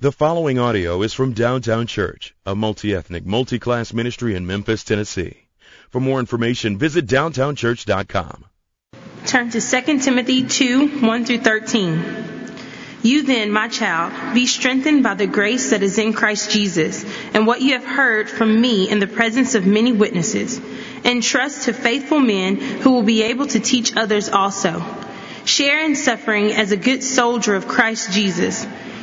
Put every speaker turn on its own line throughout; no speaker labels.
The following audio is from Downtown Church, a multi-ethnic, multi-class ministry in Memphis, Tennessee. For more information, visit downtownchurch.com.
Turn to 2 Timothy 2, 1 through 13. You then, my child, be strengthened by the grace that is in Christ Jesus, and what you have heard from me in the presence of many witnesses. Entrust to faithful men who will be able to teach others also. Share in suffering as a good soldier of Christ Jesus.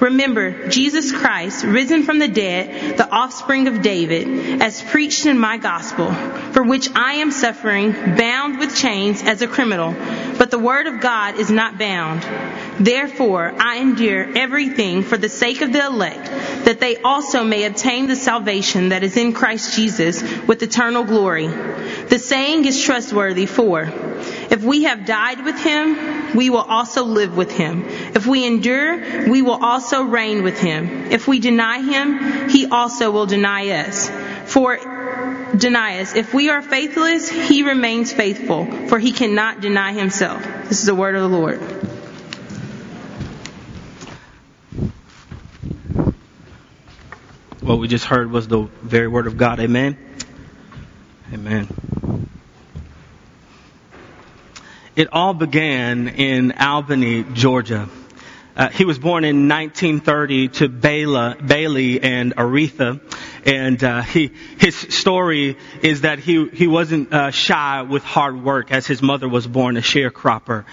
Remember, Jesus Christ, risen from the dead, the offspring of David, as preached in my gospel, for which I am suffering, bound with chains as a criminal. But the word of God is not bound. Therefore, I endure everything for the sake of the elect, that they also may obtain the salvation that is in Christ Jesus with eternal glory. The saying is trustworthy for, if we have died with him, we will also live with him. If we endure, we will also reign with him. If we deny him, he also will deny us. For deny us. If we are faithless, he remains faithful, for he cannot deny himself. This is the word of the Lord.
What we just heard was the very word of God. Amen. Amen. It all began in Albany, Georgia. Uh, he was born in 1930 to Bela, Bailey and Aretha, and uh, he his story is that he he wasn't uh, shy with hard work, as his mother was born a sharecropper.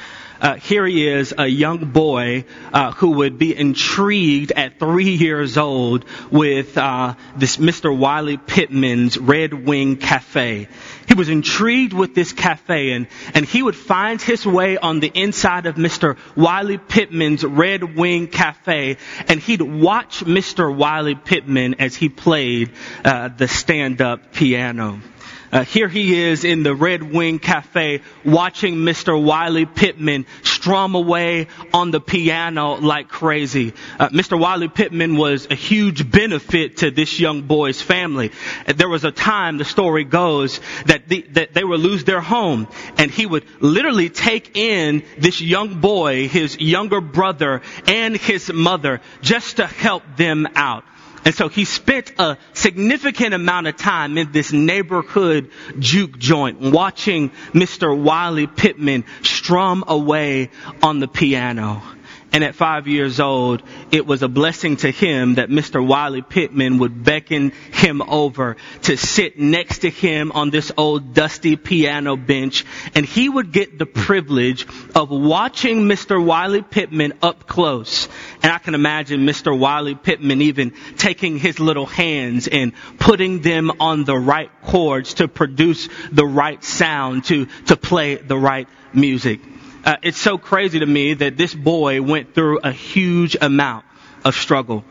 Uh, here he is, a young boy uh, who would be intrigued at three years old with uh, this Mr. Wiley Pittman's Red Wing Cafe. He was intrigued with this cafe, and and he would find his way on the inside of Mr. Wiley Pittman's Red Wing Cafe, and he'd watch Mr. Wiley Pittman as he played uh, the stand-up piano. Uh, here he is in the Red Wing Cafe watching Mr. Wiley Pittman strum away on the piano like crazy. Uh, Mr. Wiley Pittman was a huge benefit to this young boy's family. There was a time, the story goes, that, the, that they would lose their home and he would literally take in this young boy, his younger brother, and his mother just to help them out. And so he spent a significant amount of time in this neighborhood juke joint watching Mr. Wiley Pittman strum away on the piano. And at five years old, it was a blessing to him that Mr. Wiley Pittman would beckon him over to sit next to him on this old dusty piano bench. And he would get the privilege of watching Mr. Wiley Pittman up close. And I can imagine Mr. Wiley Pittman even taking his little hands and putting them on the right chords to produce the right sound, to, to play the right music. Uh, it's so crazy to me that this boy went through a huge amount of struggle.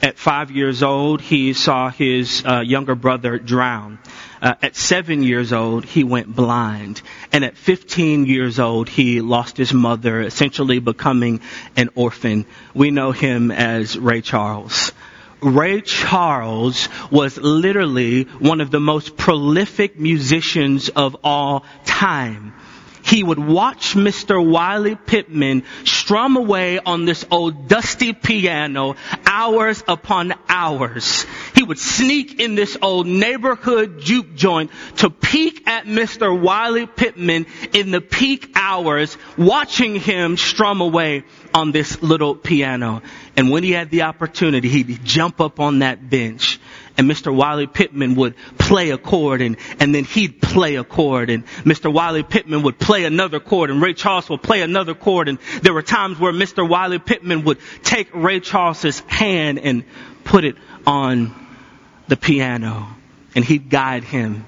At five years old, he saw his uh, younger brother drown. Uh, at seven years old, he went blind. And at 15 years old, he lost his mother, essentially becoming an orphan. We know him as Ray Charles. Ray Charles was literally one of the most prolific musicians of all time he would watch Mr. Wiley Pittman strum away on this old dusty piano hours upon hours. He would sneak in this old neighborhood juke joint to peek at Mr. Wiley Pittman in the peak hours, watching him strum away on this little piano. And when he had the opportunity, he'd jump up on that bench and Mr. Wiley Pittman would play a chord and, and then he'd play a chord and Mr. Wiley Pittman would play another chord and Ray Charles would play another chord and there were times where Mr. Wiley Pittman would take Ray Charles's hand and put it on the piano and he'd guide him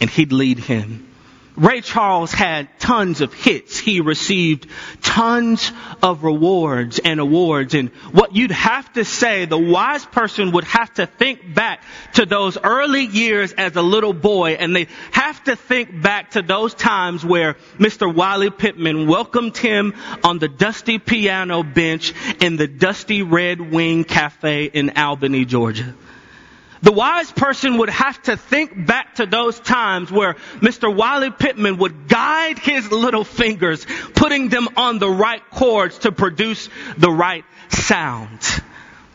and he'd lead him. Ray Charles had tons of hits. He received tons of rewards and awards. And what you'd have to say, the wise person would have to think back to those early years as a little boy and they have to think back to those times where Mr. Wiley Pittman welcomed him on the dusty piano bench in the dusty Red Wing Cafe in Albany, Georgia. The wise person would have to think back to those times where Mr. Wiley Pittman would guide his little fingers, putting them on the right chords to produce the right sound.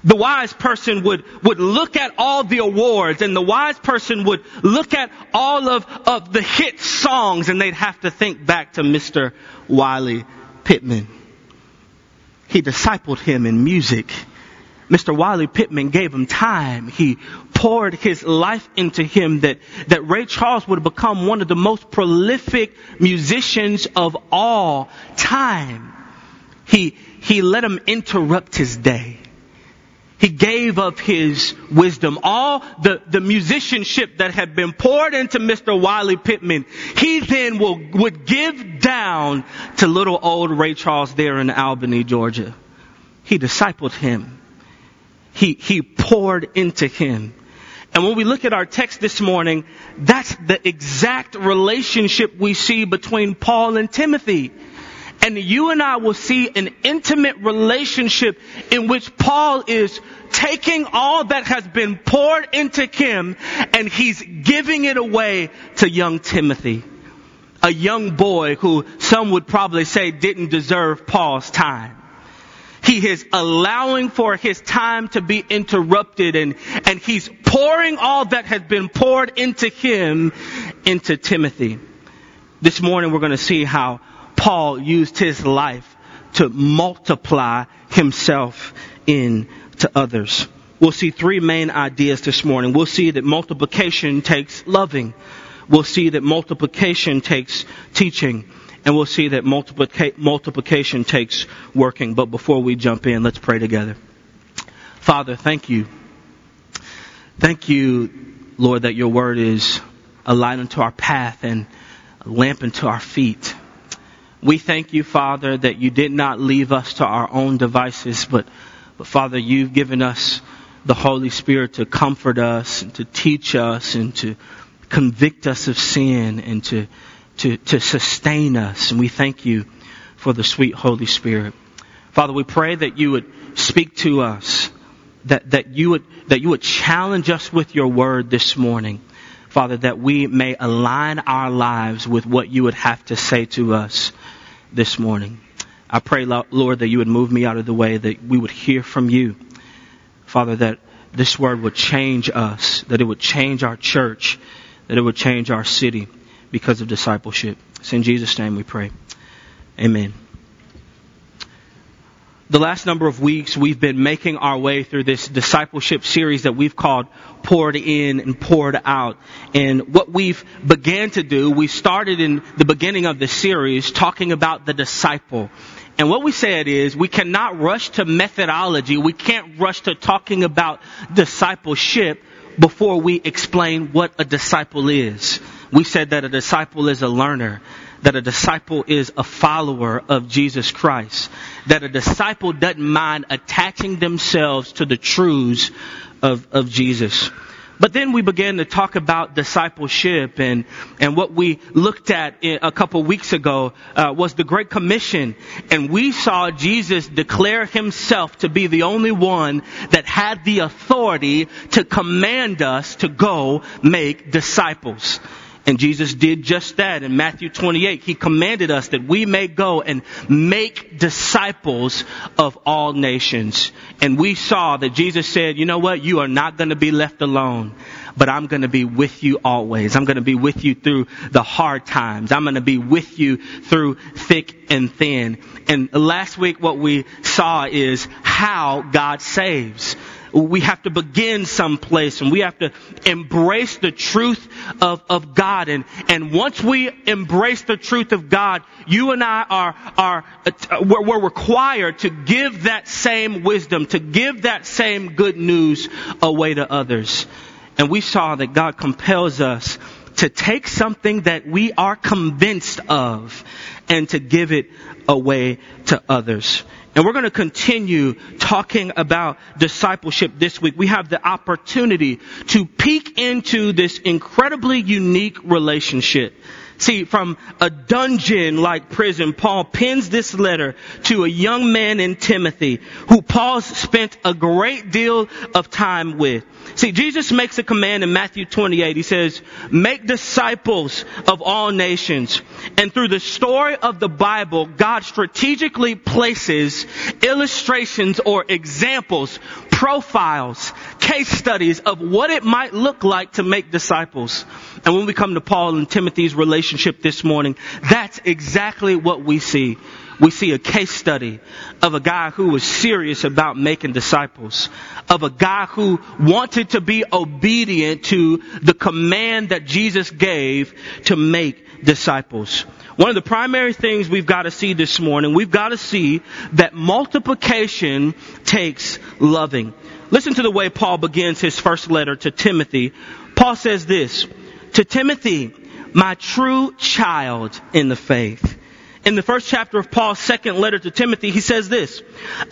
The wise person would, would look at all the awards and the wise person would look at all of, of the hit songs and they'd have to think back to Mr. Wiley Pittman. He discipled him in music. Mr. Wiley Pittman gave him time. He poured his life into him that, that Ray Charles would become one of the most prolific musicians of all time. He, he let him interrupt his day. He gave of his wisdom. All the, the musicianship that had been poured into Mr. Wiley Pittman, he then will, would give down to little old Ray Charles there in Albany, Georgia. He discipled him he, he poured into him. And when we look at our text this morning, that's the exact relationship we see between Paul and Timothy. And you and I will see an intimate relationship in which Paul is taking all that has been poured into him and he's giving it away to young Timothy. A young boy who some would probably say didn't deserve Paul's time. He is allowing for his time to be interrupted and, and he's pouring all that has been poured into him into Timothy. This morning we're going to see how Paul used his life to multiply himself into others. We'll see three main ideas this morning. We'll see that multiplication takes loving. We'll see that multiplication takes teaching and we'll see that multiplica- multiplication takes working. But before we jump in, let's pray together. Father, thank you. Thank you, Lord, that your word is a light unto our path and a lamp unto our feet. We thank you, Father, that you did not leave us to our own devices, but, but Father, you've given us the Holy Spirit to comfort us and to teach us and to convict us of sin and to to, to sustain us. And we thank you for the sweet Holy Spirit. Father, we pray that you would speak to us, that, that you would, that you would challenge us with your word this morning. Father, that we may align our lives with what you would have to say to us this morning. I pray, Lord, that you would move me out of the way, that we would hear from you. Father, that this word would change us, that it would change our church, that it would change our city because of discipleship. It's in Jesus' name we pray. Amen. The last number of weeks, we've been making our way through this discipleship series that we've called Poured In and Poured Out. And what we've began to do, we started in the beginning of the series talking about the disciple. And what we said is we cannot rush to methodology. We can't rush to talking about discipleship before we explain what a disciple is. We said that a disciple is a learner, that a disciple is a follower of Jesus Christ, that a disciple doesn't mind attaching themselves to the truths of, of Jesus. But then we began to talk about discipleship and, and what we looked at a couple weeks ago uh, was the Great Commission. And we saw Jesus declare himself to be the only one that had the authority to command us to go make disciples. And Jesus did just that in Matthew 28. He commanded us that we may go and make disciples of all nations. And we saw that Jesus said, you know what? You are not going to be left alone but I'm going to be with you always. I'm going to be with you through the hard times. I'm going to be with you through thick and thin. And last week what we saw is how God saves we have to begin someplace and we have to embrace the truth of, of God. And, and once we embrace the truth of God, you and I are, are, we're, we're required to give that same wisdom, to give that same good news away to others. And we saw that God compels us to take something that we are convinced of and to give it away to others. And we're going to continue talking about discipleship this week. We have the opportunity to peek into this incredibly unique relationship. See, from a dungeon like prison, Paul pens this letter to a young man in Timothy who Paul spent a great deal of time with. See, Jesus makes a command in Matthew 28. He says, make disciples of all nations. And through the story of the Bible, God strategically places illustrations or examples, profiles, case studies of what it might look like to make disciples. And when we come to Paul and Timothy's relationship this morning, that's exactly what we see we see a case study of a guy who was serious about making disciples, of a guy who wanted to be obedient to the command that Jesus gave to make disciples. One of the primary things we've got to see this morning, we've got to see that multiplication takes loving. Listen to the way Paul begins his first letter to Timothy. Paul says this, to Timothy, my true child in the faith in the first chapter of Paul's second letter to Timothy, he says this,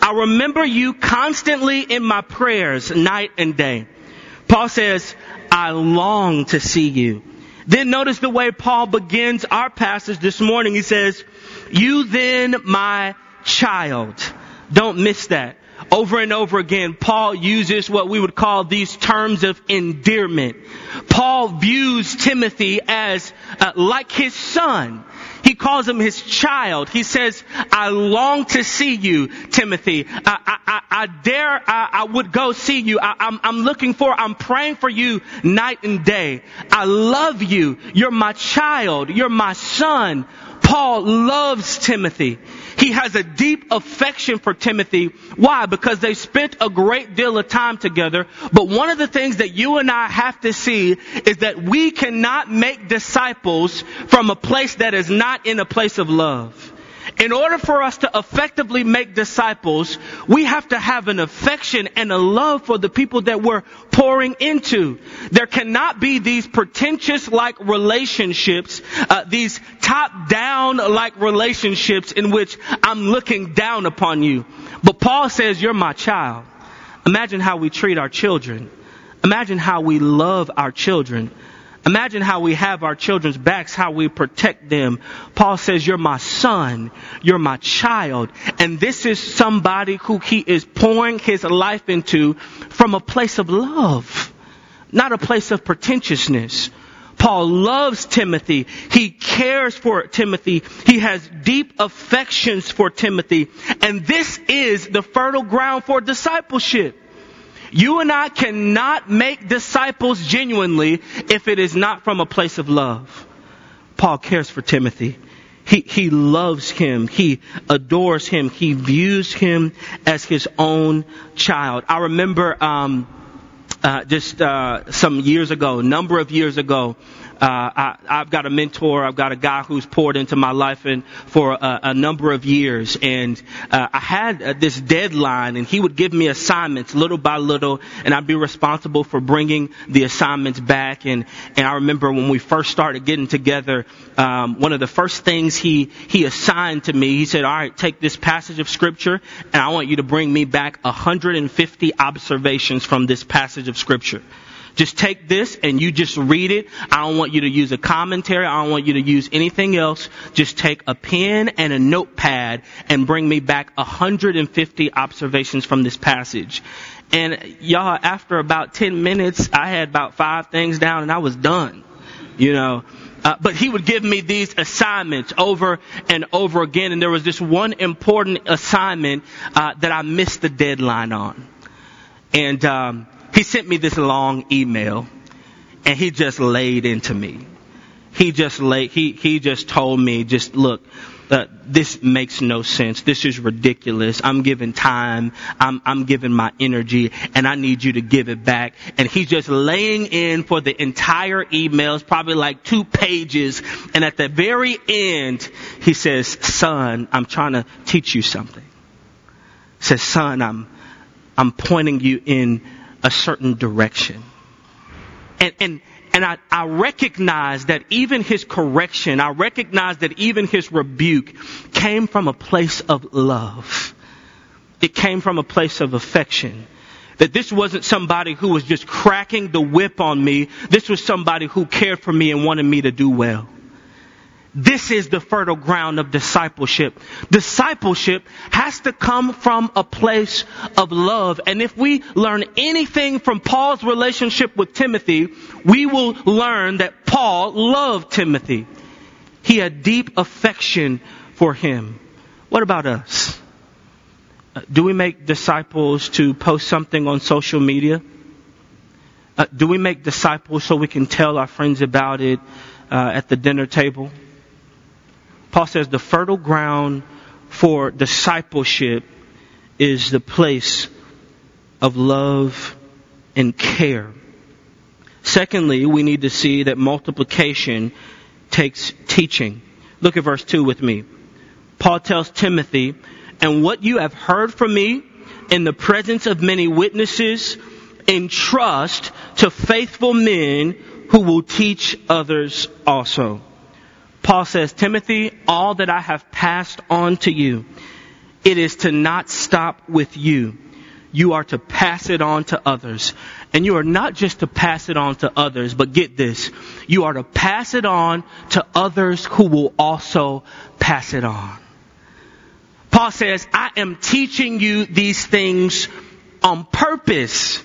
I remember you constantly in my prayers night and day. Paul says, I long to see you. Then notice the way Paul begins our passage this morning. He says, you then my child. Don't miss that. Over and over again, Paul uses what we would call these terms of endearment. Paul views Timothy as uh, like his son. He calls him his child. He says, I long to see you, Timothy. I, I, I dare, I, I, would go see you. I, I'm, I'm looking for, I'm praying for you night and day. I love you. You're my child. You're my son. Paul loves Timothy. He has a deep affection for Timothy. Why? Because they spent a great deal of time together. But one of the things that you and I have to see is that we cannot make disciples from a place that is not in a place of love. In order for us to effectively make disciples, we have to have an affection and a love for the people that we're pouring into. There cannot be these pretentious like relationships, uh, these top down like relationships in which I'm looking down upon you. But Paul says, you're my child. Imagine how we treat our children. Imagine how we love our children. Imagine how we have our children's backs, how we protect them. Paul says, you're my son. You're my child. And this is somebody who he is pouring his life into from a place of love, not a place of pretentiousness. Paul loves Timothy. He cares for Timothy. He has deep affections for Timothy. And this is the fertile ground for discipleship. You and I cannot make disciples genuinely if it is not from a place of love. Paul cares for Timothy. He, he loves him. He adores him. He views him as his own child. I remember um, uh, just uh, some years ago, number of years ago, I, I've got a mentor. I've got a guy who's poured into my life and for a, a number of years. And uh, I had uh, this deadline, and he would give me assignments little by little, and I'd be responsible for bringing the assignments back. And and I remember when we first started getting together, um, one of the first things he he assigned to me, he said, "All right, take this passage of scripture, and I want you to bring me back 150 observations from this passage of scripture." Just take this and you just read it. I don't want you to use a commentary. I don't want you to use anything else. Just take a pen and a notepad and bring me back 150 observations from this passage. And y'all, after about 10 minutes, I had about five things down and I was done. You know, uh, but he would give me these assignments over and over again, and there was this one important assignment uh, that I missed the deadline on, and um, he sent me this long email and he just laid into me. He just laid, he, he just told me, just look, uh, this makes no sense. This is ridiculous. I'm giving time. I'm, I'm giving my energy and I need you to give it back. And he's just laying in for the entire emails, probably like two pages. And at the very end, he says, son, I'm trying to teach you something. He says, son, I'm, I'm pointing you in a certain direction. And, and, and I, I recognize that even his correction, I recognize that even his rebuke came from a place of love. It came from a place of affection. That this wasn't somebody who was just cracking the whip on me. This was somebody who cared for me and wanted me to do well. This is the fertile ground of discipleship. Discipleship has to come from a place of love. And if we learn anything from Paul's relationship with Timothy, we will learn that Paul loved Timothy. He had deep affection for him. What about us? Uh, do we make disciples to post something on social media? Uh, do we make disciples so we can tell our friends about it uh, at the dinner table? Paul says the fertile ground for discipleship is the place of love and care. Secondly, we need to see that multiplication takes teaching. Look at verse 2 with me. Paul tells Timothy, and what you have heard from me in the presence of many witnesses, entrust to faithful men who will teach others also. Paul says, Timothy, all that I have passed on to you, it is to not stop with you. You are to pass it on to others. And you are not just to pass it on to others, but get this. You are to pass it on to others who will also pass it on. Paul says, I am teaching you these things on purpose.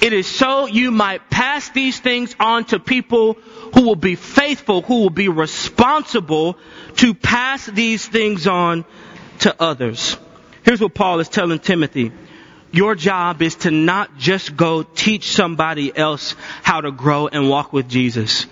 It is so you might pass these things on to people who will be faithful, who will be responsible to pass these things on to others. Here's what Paul is telling Timothy. Your job is to not just go teach somebody else how to grow and walk with Jesus.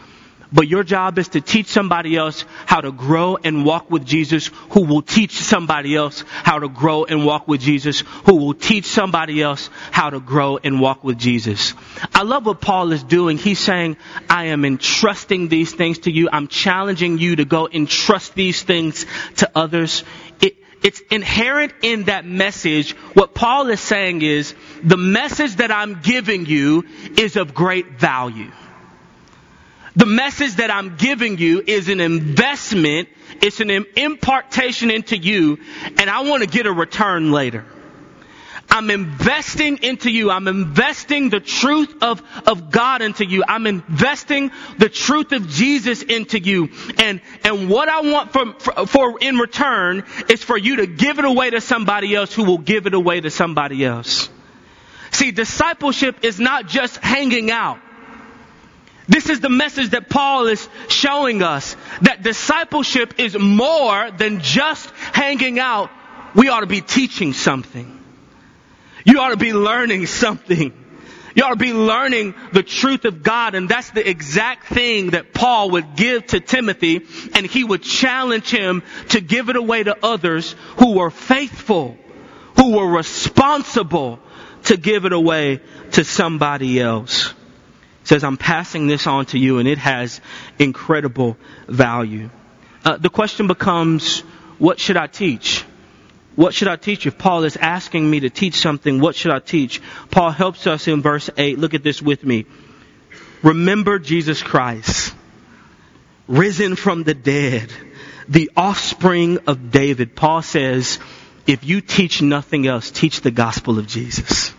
But your job is to teach somebody else how to grow and walk with Jesus, who will teach somebody else how to grow and walk with Jesus, who will teach somebody else how to grow and walk with Jesus. I love what Paul is doing. He's saying, I am entrusting these things to you. I'm challenging you to go entrust these things to others. It, it's inherent in that message. What Paul is saying is, the message that I'm giving you is of great value. The message that I'm giving you is an investment. It's an impartation into you and I want to get a return later. I'm investing into you. I'm investing the truth of, of God into you. I'm investing the truth of Jesus into you. And, and what I want for, for, for in return is for you to give it away to somebody else who will give it away to somebody else. See, discipleship is not just hanging out. This is the message that Paul is showing us that discipleship is more than just hanging out. We ought to be teaching something. You ought to be learning something. You ought to be learning the truth of God. And that's the exact thing that Paul would give to Timothy. And he would challenge him to give it away to others who were faithful, who were responsible to give it away to somebody else says, I'm passing this on to you and it has incredible value. Uh, the question becomes, what should I teach? What should I teach? If Paul is asking me to teach something, what should I teach? Paul helps us in verse 8. Look at this with me. Remember Jesus Christ, risen from the dead, the offspring of David. Paul says, if you teach nothing else, teach the gospel of Jesus.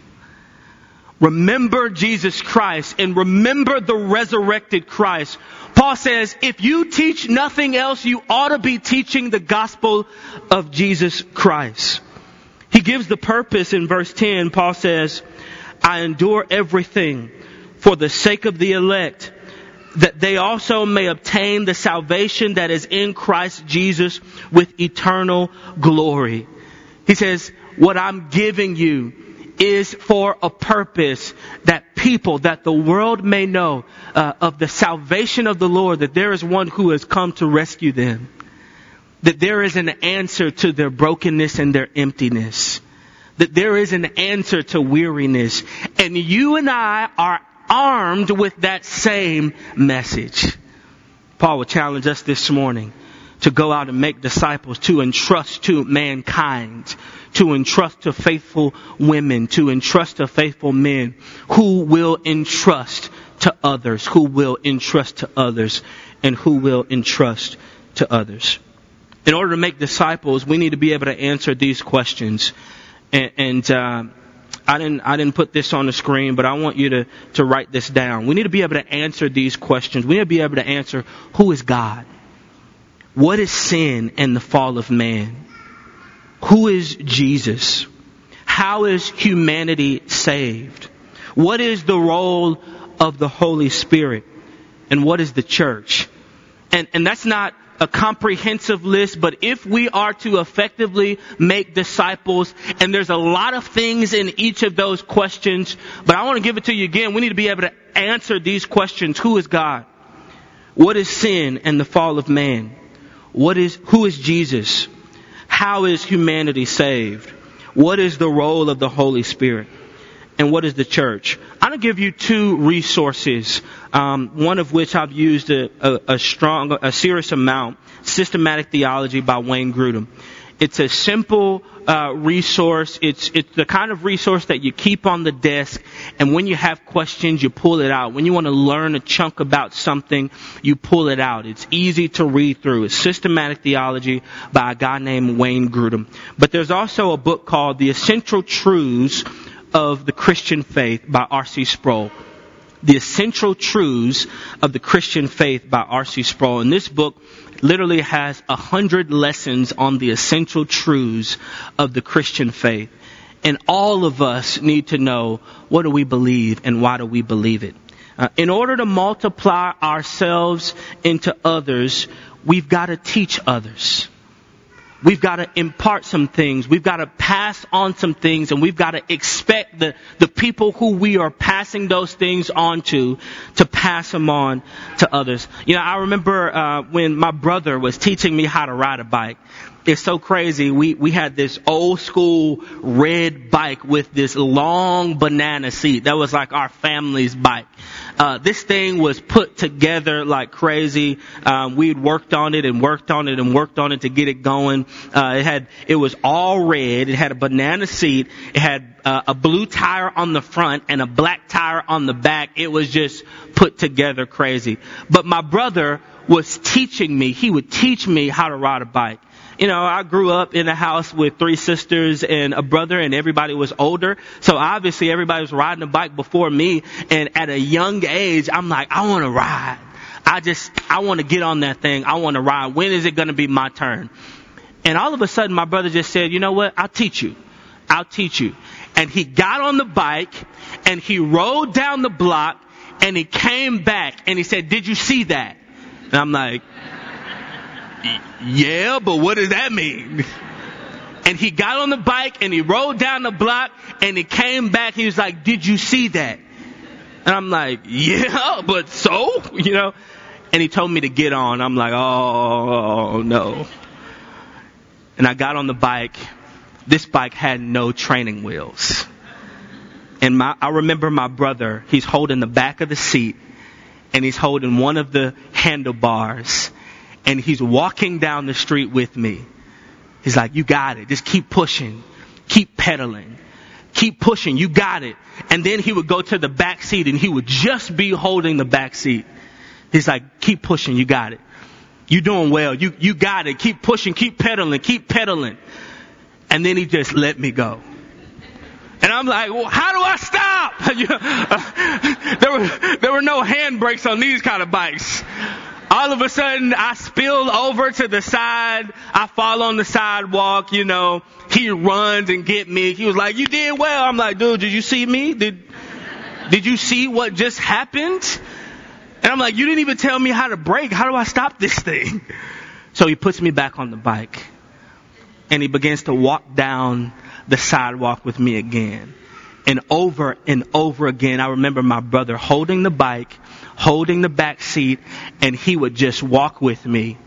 Remember Jesus Christ and remember the resurrected Christ. Paul says, if you teach nothing else, you ought to be teaching the gospel of Jesus Christ. He gives the purpose in verse 10. Paul says, I endure everything for the sake of the elect, that they also may obtain the salvation that is in Christ Jesus with eternal glory. He says, what I'm giving you is for a purpose that people, that the world may know uh, of the salvation of the Lord, that there is one who has come to rescue them, that there is an answer to their brokenness and their emptiness, that there is an answer to weariness, and you and I are armed with that same message. Paul will challenge us this morning to go out and make disciples, to entrust to mankind to entrust to faithful women, to entrust to faithful men who will entrust to others, who will entrust to others, and who will entrust to others. In order to make disciples, we need to be able to answer these questions. And, and uh, I didn't I didn't put this on the screen, but I want you to to write this down. We need to be able to answer these questions. We need to be able to answer who is God? What is sin and the fall of man? Who is Jesus? How is humanity saved? What is the role of the Holy Spirit? And what is the church? And, and that's not a comprehensive list, but if we are to effectively make disciples, and there's a lot of things in each of those questions, but I want to give it to you again. We need to be able to answer these questions. Who is God? What is sin and the fall of man? What is, who is Jesus? How is humanity saved? What is the role of the Holy Spirit? And what is the church? I'm going to give you two resources, um, one of which I've used a, a, a strong, a serious amount, Systematic Theology by Wayne Grudem. It's a simple uh, resource. It's it's the kind of resource that you keep on the desk, and when you have questions, you pull it out. When you want to learn a chunk about something, you pull it out. It's easy to read through. It's systematic theology by a guy named Wayne Grudem. But there's also a book called The Essential Truths of the Christian Faith by R.C. Sproul. The Essential Truths of the Christian Faith by R.C. Sproul. And this book literally has a hundred lessons on the essential truths of the Christian faith. And all of us need to know what do we believe and why do we believe it. Uh, in order to multiply ourselves into others, we've got to teach others. We've got to impart some things. We've got to pass on some things and we've got to expect the, the people who we are passing those things on to, to pass them on to others. You know, I remember, uh, when my brother was teaching me how to ride a bike it's so crazy. We, we had this old school red bike with this long banana seat. That was like our family's bike. Uh, this thing was put together like crazy. Um, we had worked on it and worked on it and worked on it to get it going. Uh, it had, it was all red. It had a banana seat. It had uh, a blue tire on the front and a black tire on the back. It was just put together crazy. But my brother was teaching me. He would teach me how to ride a bike you know, I grew up in a house with three sisters and a brother and everybody was older. So obviously everybody was riding a bike before me. And at a young age, I'm like, I want to ride. I just, I want to get on that thing. I want to ride. When is it going to be my turn? And all of a sudden my brother just said, you know what? I'll teach you. I'll teach you. And he got on the bike and he rode down the block and he came back and he said, did you see that? And I'm like, yeah, but what does that mean? And he got on the bike and he rode down the block and he came back. He was like, did you see that? And I'm like, yeah, but so, you know, and he told me to get on. I'm like, oh, no. And I got on the bike. This bike had no training wheels. And my, I remember my brother, he's holding the back of the seat and he's holding one of the handlebars and he's walking down the street with me. He's like, you got it. Just keep pushing. Keep pedaling. Keep pushing. You got it. And then he would go to the back seat and he would just be holding the back seat. He's like, keep pushing. You got it. You're doing well. You, you got it. Keep pushing. Keep pedaling. Keep pedaling. And then he just let me go. And I'm like, well, how do I stop? there were, there were no handbrakes on these kind of bikes. All of a sudden, I spill over to the side. I fall on the sidewalk, you know. He runs and get me. He was like, you did well. I'm like, dude, did you see me? Did, did you see what just happened? And I'm like, you didn't even tell me how to brake. How do I stop this thing? So he puts me back on the bike and he begins to walk down the sidewalk with me again. And over and over again, I remember my brother holding the bike holding the back seat, and he would just walk with me.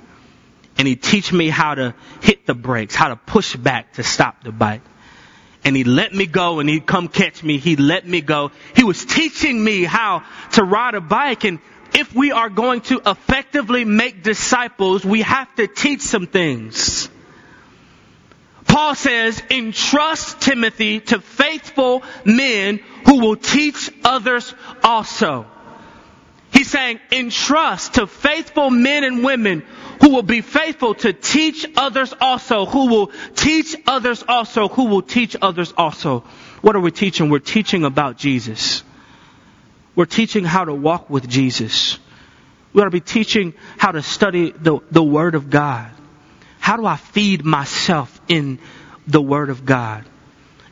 And he'd teach me how to hit the brakes, how to push back to stop the bike. And he let me go and he'd come catch me. He let me go. He was teaching me how to ride a bike. And if we are going to effectively make disciples, we have to teach some things. Paul says, entrust Timothy to faithful men who will teach others also. He's saying, entrust to faithful men and women who will be faithful to teach others also, who will teach others also, who will teach others also. What are we teaching? We're teaching about Jesus. We're teaching how to walk with Jesus. We ought to be teaching how to study the, the Word of God. How do I feed myself in the Word of God?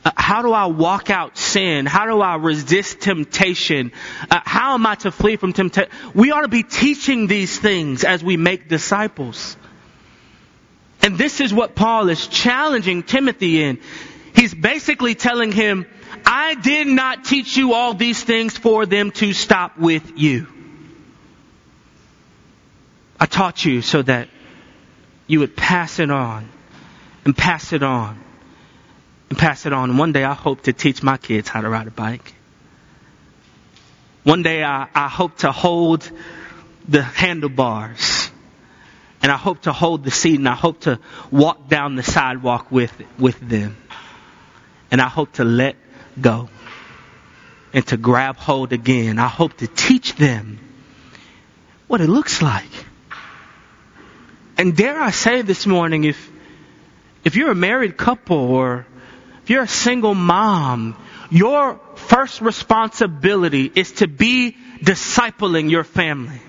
Uh, how do I walk out sin? How do I resist temptation? Uh, how am I to flee from temptation? We ought to be teaching these things as we make disciples. And this is what Paul is challenging Timothy in. He's basically telling him, I did not teach you all these things for them to stop with you. I taught you so that you would pass it on and pass it on and pass it on. One day I hope to teach my kids how to ride a bike. One day I, I hope to hold the handlebars and I hope to hold the seat and I hope to walk down the sidewalk with, with them. And I hope to let go and to grab hold again. I hope to teach them what it looks like. And dare I say this morning, if, if you're a married couple or you're a single mom, your first responsibility is to be discipling your family.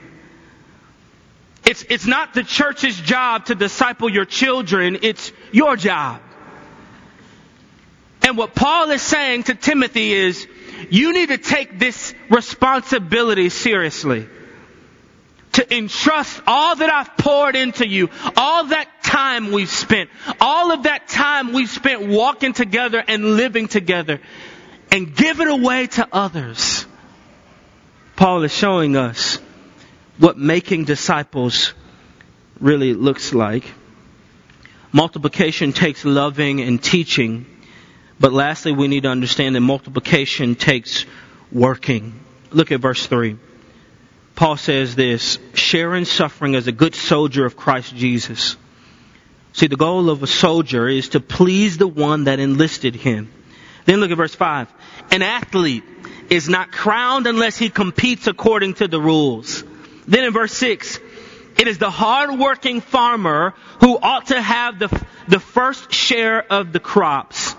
It's, it's not the church's job to disciple your children, it's your job. And what Paul is saying to Timothy is, you need to take this responsibility seriously. To entrust all that I've poured into you, all that time we've spent, all of that time we've spent walking together and living together, and give it away to others. Paul is showing us what making disciples really looks like. Multiplication takes loving and teaching. But lastly, we need to understand that multiplication takes working. Look at verse 3. Paul says this, sharing suffering as a good soldier of Christ Jesus. See, the goal of a soldier is to please the one that enlisted him. Then look at verse 5. An athlete is not crowned unless he competes according to the rules. Then in verse 6, it is the hardworking farmer who ought to have the, the first share of the crops.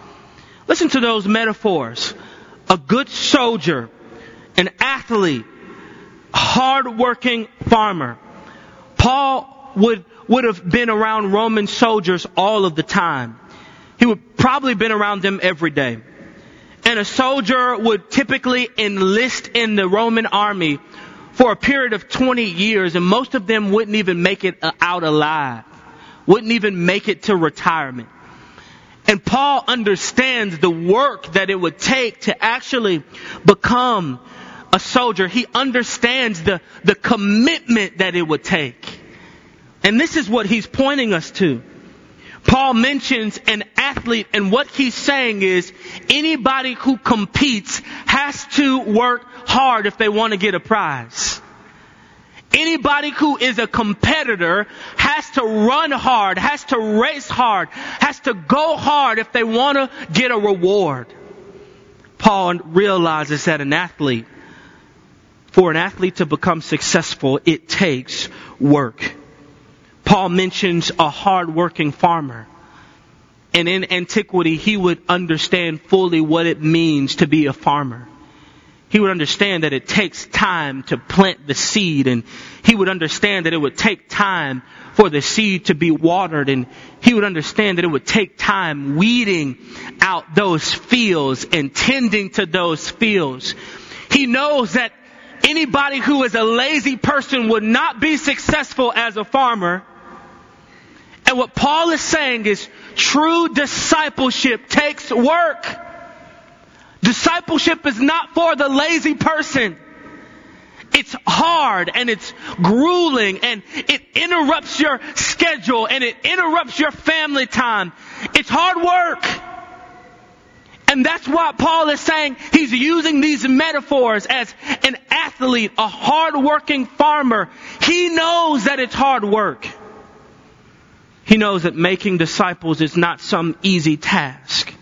Listen to those metaphors. A good soldier, an athlete, hardworking farmer. Paul would, would have been around Roman soldiers all of the time. He would probably been around them every day. And a soldier would typically enlist in the Roman army for a period of 20 years and most of them wouldn't even make it uh, out alive. Wouldn't even make it to retirement. And Paul understands the work that it would take to actually become a soldier. He understands the, the commitment that it would take. And this is what he's pointing us to. Paul mentions an athlete and what he's saying is anybody who competes has to work hard if they want to get a prize. Anybody who is a competitor has to run hard, has to race hard, has to go hard if they want to get a reward. Paul realizes that an athlete, for an athlete to become successful, it takes work. Paul mentions a hard-working farmer. And in antiquity, he would understand fully what it means to be a farmer he would understand that it takes time to plant the seed and he would understand that it would take time for the seed to be watered and he would understand that it would take time weeding out those fields and tending to those fields. He knows that anybody who is a lazy person would not be successful as a farmer. And what Paul is saying is true discipleship takes work. Discipleship is not for the lazy person. It's hard and it's grueling and it interrupts your schedule and it interrupts your family time. It's hard work. And that's why Paul is saying he's using these metaphors as an athlete, a hard-working farmer. He knows that it's hard work. He knows that making disciples is not some easy task.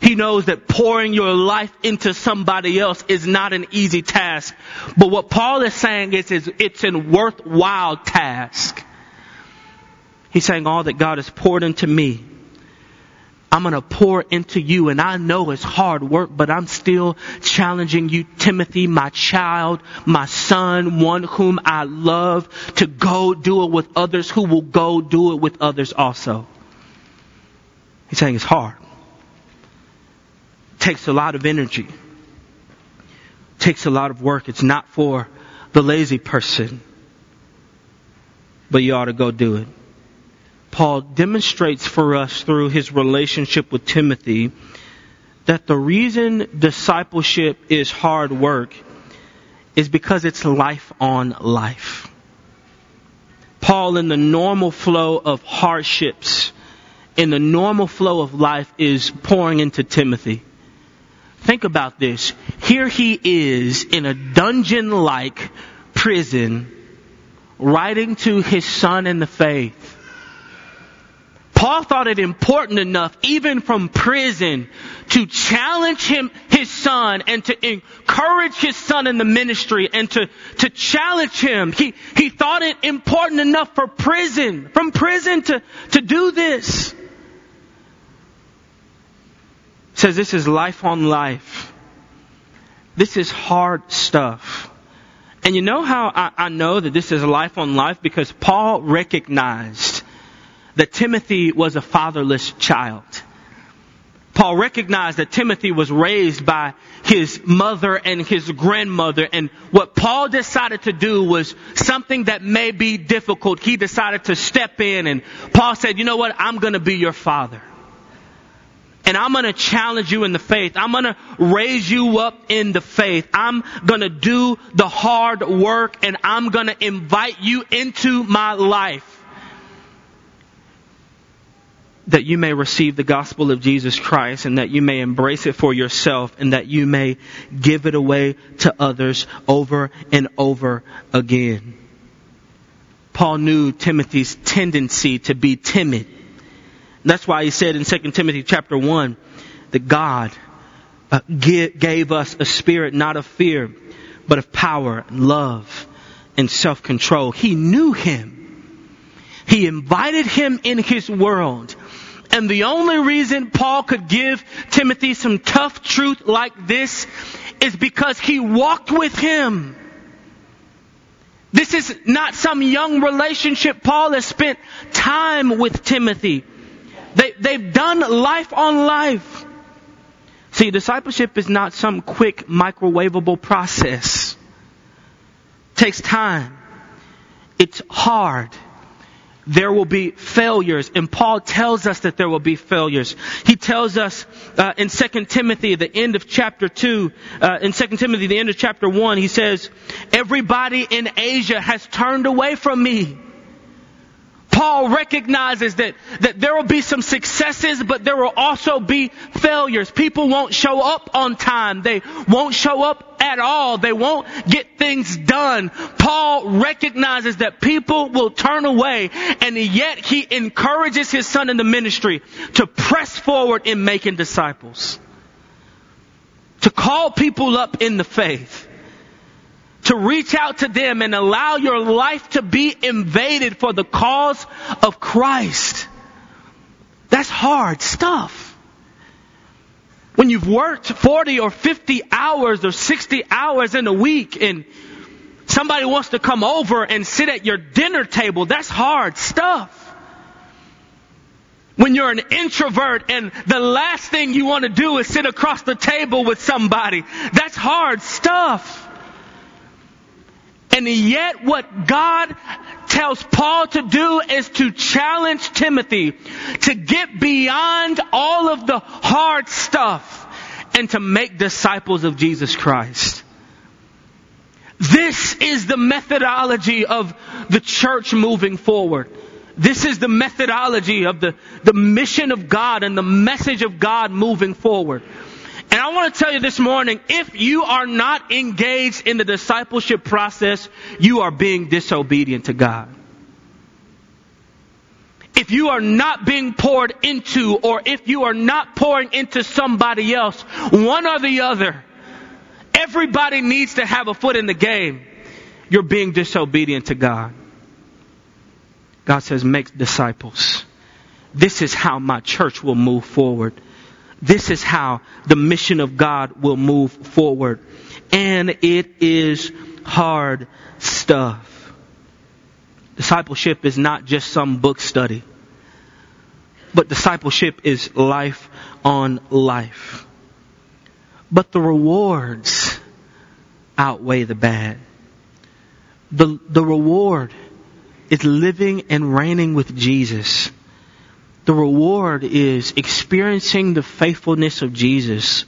He knows that pouring your life into somebody else is not an easy task. But what Paul is saying is, is it's a worthwhile task. He's saying all that God has poured into me, I'm going to pour into you. And I know it's hard work, but I'm still challenging you, Timothy, my child, my son, one whom I love, to go do it with others who will go do it with others also. He's saying it's hard takes a lot of energy, takes a lot of work. It's not for the lazy person, but you ought to go do it. Paul demonstrates for us through his relationship with Timothy that the reason discipleship is hard work is because it's life on life. Paul, in the normal flow of hardships, in the normal flow of life, is pouring into Timothy. Think about this. Here he is in a dungeon like prison, writing to his son in the faith. Paul thought it important enough, even from prison, to challenge him, his son, and to encourage his son in the ministry, and to, to challenge him. He, he thought it important enough for prison, from prison to, to do this says this is life on life. This is hard stuff. And you know how I, I know that this is life on life? Because Paul recognized that Timothy was a fatherless child. Paul recognized that Timothy was raised by his mother and his grandmother. And what Paul decided to do was something that may be difficult. He decided to step in and Paul said, you know what? I'm going to be your father and I'm going to challenge you in the faith. I'm going to raise you up in the faith. I'm going to do the hard work and I'm going to invite you into my life that you may receive the gospel of Jesus Christ and that you may embrace it for yourself and that you may give it away to others over and over again. Paul knew Timothy's tendency to be timid. That's why he said in 2 Timothy chapter 1 that God uh, gave us a spirit not of fear, but of power love and self-control. He knew him. He invited him in his world. And the only reason Paul could give Timothy some tough truth like this is because he walked with him. This is not some young relationship. Paul has spent time with Timothy. They, they've done life on life. See, discipleship is not some quick microwavable process. It takes time. It's hard. There will be failures, and Paul tells us that there will be failures. He tells us uh, in 2 Timothy, the end of chapter 2, uh, in 2 Timothy, the end of chapter 1, he says, Everybody in Asia has turned away from me. Paul recognizes that, that there will be some successes, but there will also be failures. People won't show up on time. They won't show up at all. They won't get things done. Paul recognizes that people will turn away and yet he encourages his son in the ministry to press forward in making disciples. To call people up in the faith to reach out to them and allow your life to be invaded for the cause of Christ. That's hard stuff. When you've worked 40 or 50 hours or 60 hours in a week and somebody wants to come over and sit at your dinner table, that's hard stuff. When you're an introvert and the last thing you want to do is sit across the table with somebody, that's hard stuff. And yet what God tells Paul to do is to challenge Timothy to get beyond all of the hard stuff and to make disciples of Jesus Christ. This is the methodology of the church moving forward. This is the methodology of the, the mission of God and the message of God moving forward. Want to tell you this morning, if you are not engaged in the discipleship process, you are being disobedient to God. if you are not being poured into or if you are not pouring into somebody else, one or the other, everybody needs to have a foot in the game. You're being disobedient to God. God says, make disciples. This is how my church will move forward. This is how the mission of God will move forward. And it is hard stuff. Discipleship is not just some book study, but discipleship is life on life. But the rewards outweigh the bad. The, the reward is living and reigning with Jesus. The reward is experiencing the faithfulness of Jesus.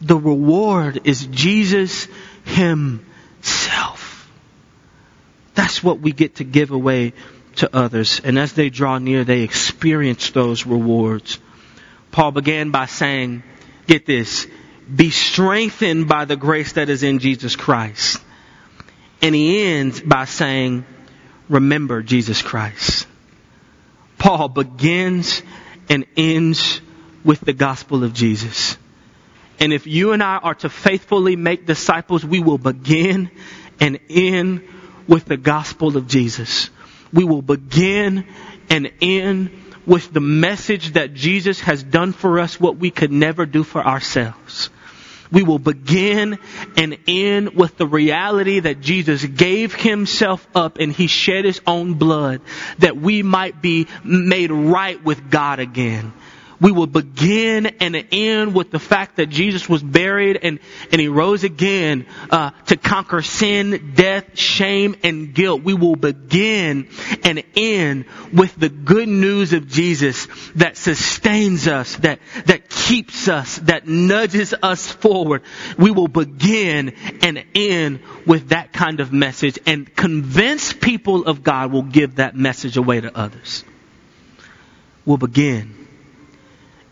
The reward is Jesus Himself. That's what we get to give away to others. And as they draw near, they experience those rewards. Paul began by saying, get this, be strengthened by the grace that is in Jesus Christ. And he ends by saying, remember Jesus Christ. Paul begins and ends with the gospel of Jesus. And if you and I are to faithfully make disciples, we will begin and end with the gospel of Jesus. We will begin and end with the message that Jesus has done for us what we could never do for ourselves. We will begin and end with the reality that Jesus gave himself up and he shed his own blood that we might be made right with God again we will begin and end with the fact that Jesus was buried and, and he rose again uh, to conquer sin, death, shame, and guilt. We will begin and end with the good news of Jesus that sustains us, that, that keeps us, that nudges us forward. We will begin and end with that kind of message and convince people of God will give that message away to others. We'll begin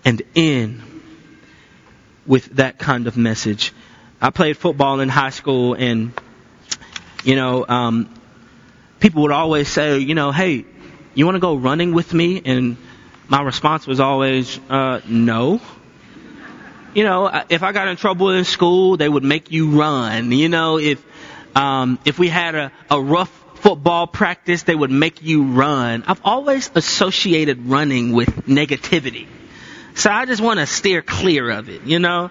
and in with that kind of message. I played football in high school, and you know, um, people would always say, you know, hey, you want to go running with me? And my response was always, uh, no. You know, if I got in trouble in school, they would make you run. You know, if um, if we had a, a rough football practice, they would make you run. I've always associated running with negativity. So I just want to steer clear of it, you know?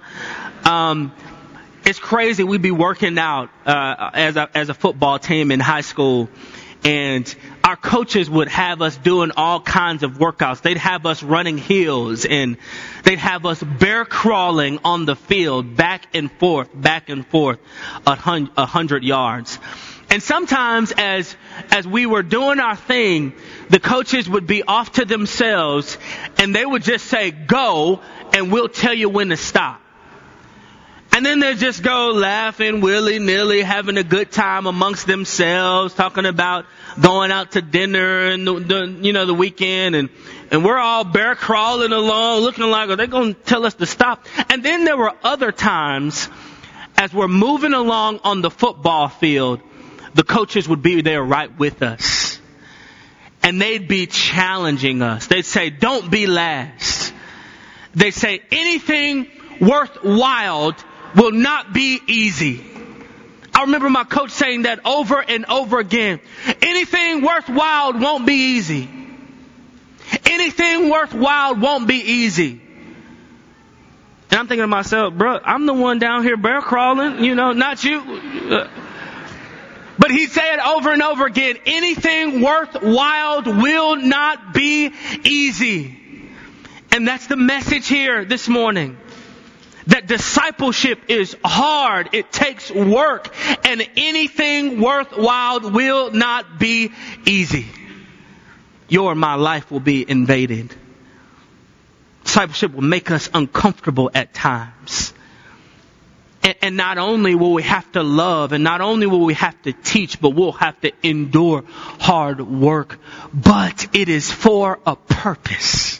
Um, it's crazy. We'd be working out, uh, as a, as a football team in high school and our coaches would have us doing all kinds of workouts. They'd have us running hills and they'd have us bear crawling on the field back and forth, back and forth a hundred yards. And sometimes as, as we were doing our thing, the coaches would be off to themselves and they would just say, go and we'll tell you when to stop. And then they'd just go laughing willy nilly, having a good time amongst themselves, talking about going out to dinner and the, the, you know the weekend, and and we're all bear crawling along, looking like are they going to tell us to stop? And then there were other times, as we're moving along on the football field, the coaches would be there right with us. And they'd be challenging us. They'd say, don't be last. They'd say, anything worthwhile will not be easy. I remember my coach saying that over and over again. Anything worthwhile won't be easy. Anything worthwhile won't be easy. And I'm thinking to myself, bro, I'm the one down here bear crawling, you know, not you. Uh, But he said over and over again, anything worthwhile will not be easy. And that's the message here this morning. That discipleship is hard. It takes work. And anything worthwhile will not be easy. Your my life will be invaded. Discipleship will make us uncomfortable at times. And, and not only will we have to love and not only will we have to teach, but we'll have to endure hard work. But it is for a purpose.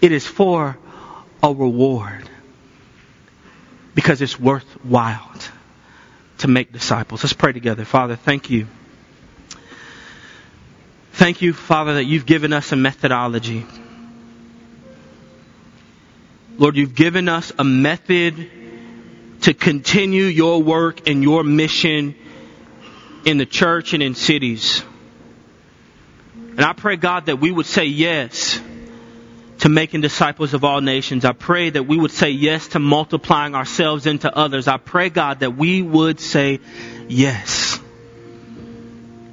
It is for a reward. Because it's worthwhile to make disciples. Let's pray together. Father, thank you. Thank you, Father, that you've given us a methodology. Lord, you've given us a method to continue your work and your mission in the church and in cities. And I pray, God, that we would say yes to making disciples of all nations. I pray that we would say yes to multiplying ourselves into others. I pray, God, that we would say yes.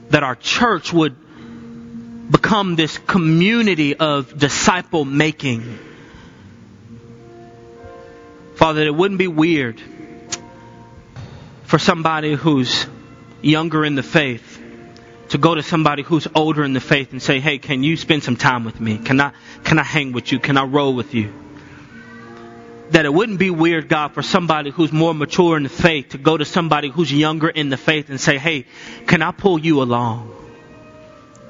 That our church would become this community of disciple making. Father, it wouldn't be weird for somebody who's younger in the faith to go to somebody who's older in the faith and say, "Hey, can you spend some time with me? Can I can I hang with you? Can I roll with you?" That it wouldn't be weird, God, for somebody who's more mature in the faith to go to somebody who's younger in the faith and say, "Hey, can I pull you along?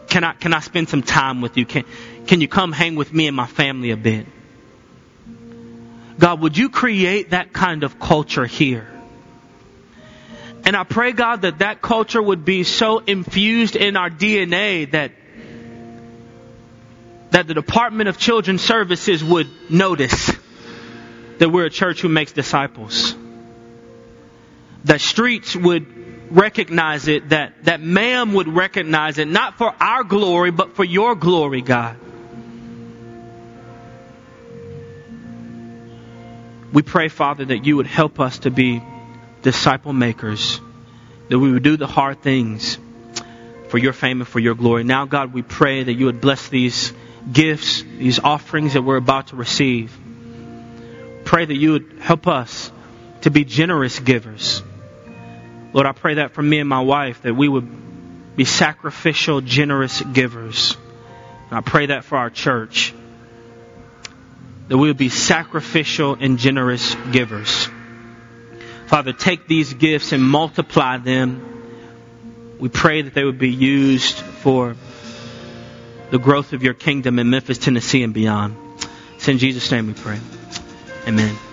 Can I can I spend some time with you? Can can you come hang with me and my family a bit?" God, would you create that kind of culture here? And I pray, God, that that culture would be so infused in our DNA that that the Department of Children's Services would notice that we're a church who makes disciples. That streets would recognize it, that, that ma'am would recognize it, not for our glory, but for your glory, God. We pray, Father, that you would help us to be disciple makers, that we would do the hard things for your fame and for your glory. Now, God, we pray that you would bless these gifts, these offerings that we're about to receive. Pray that you would help us to be generous givers. Lord, I pray that for me and my wife, that we would be sacrificial, generous givers. And I pray that for our church, that we would be sacrificial and generous givers. Father, take these gifts and multiply them. We pray that they would be used for the growth of your kingdom in Memphis, Tennessee, and beyond. It's in Jesus' name we pray. Amen.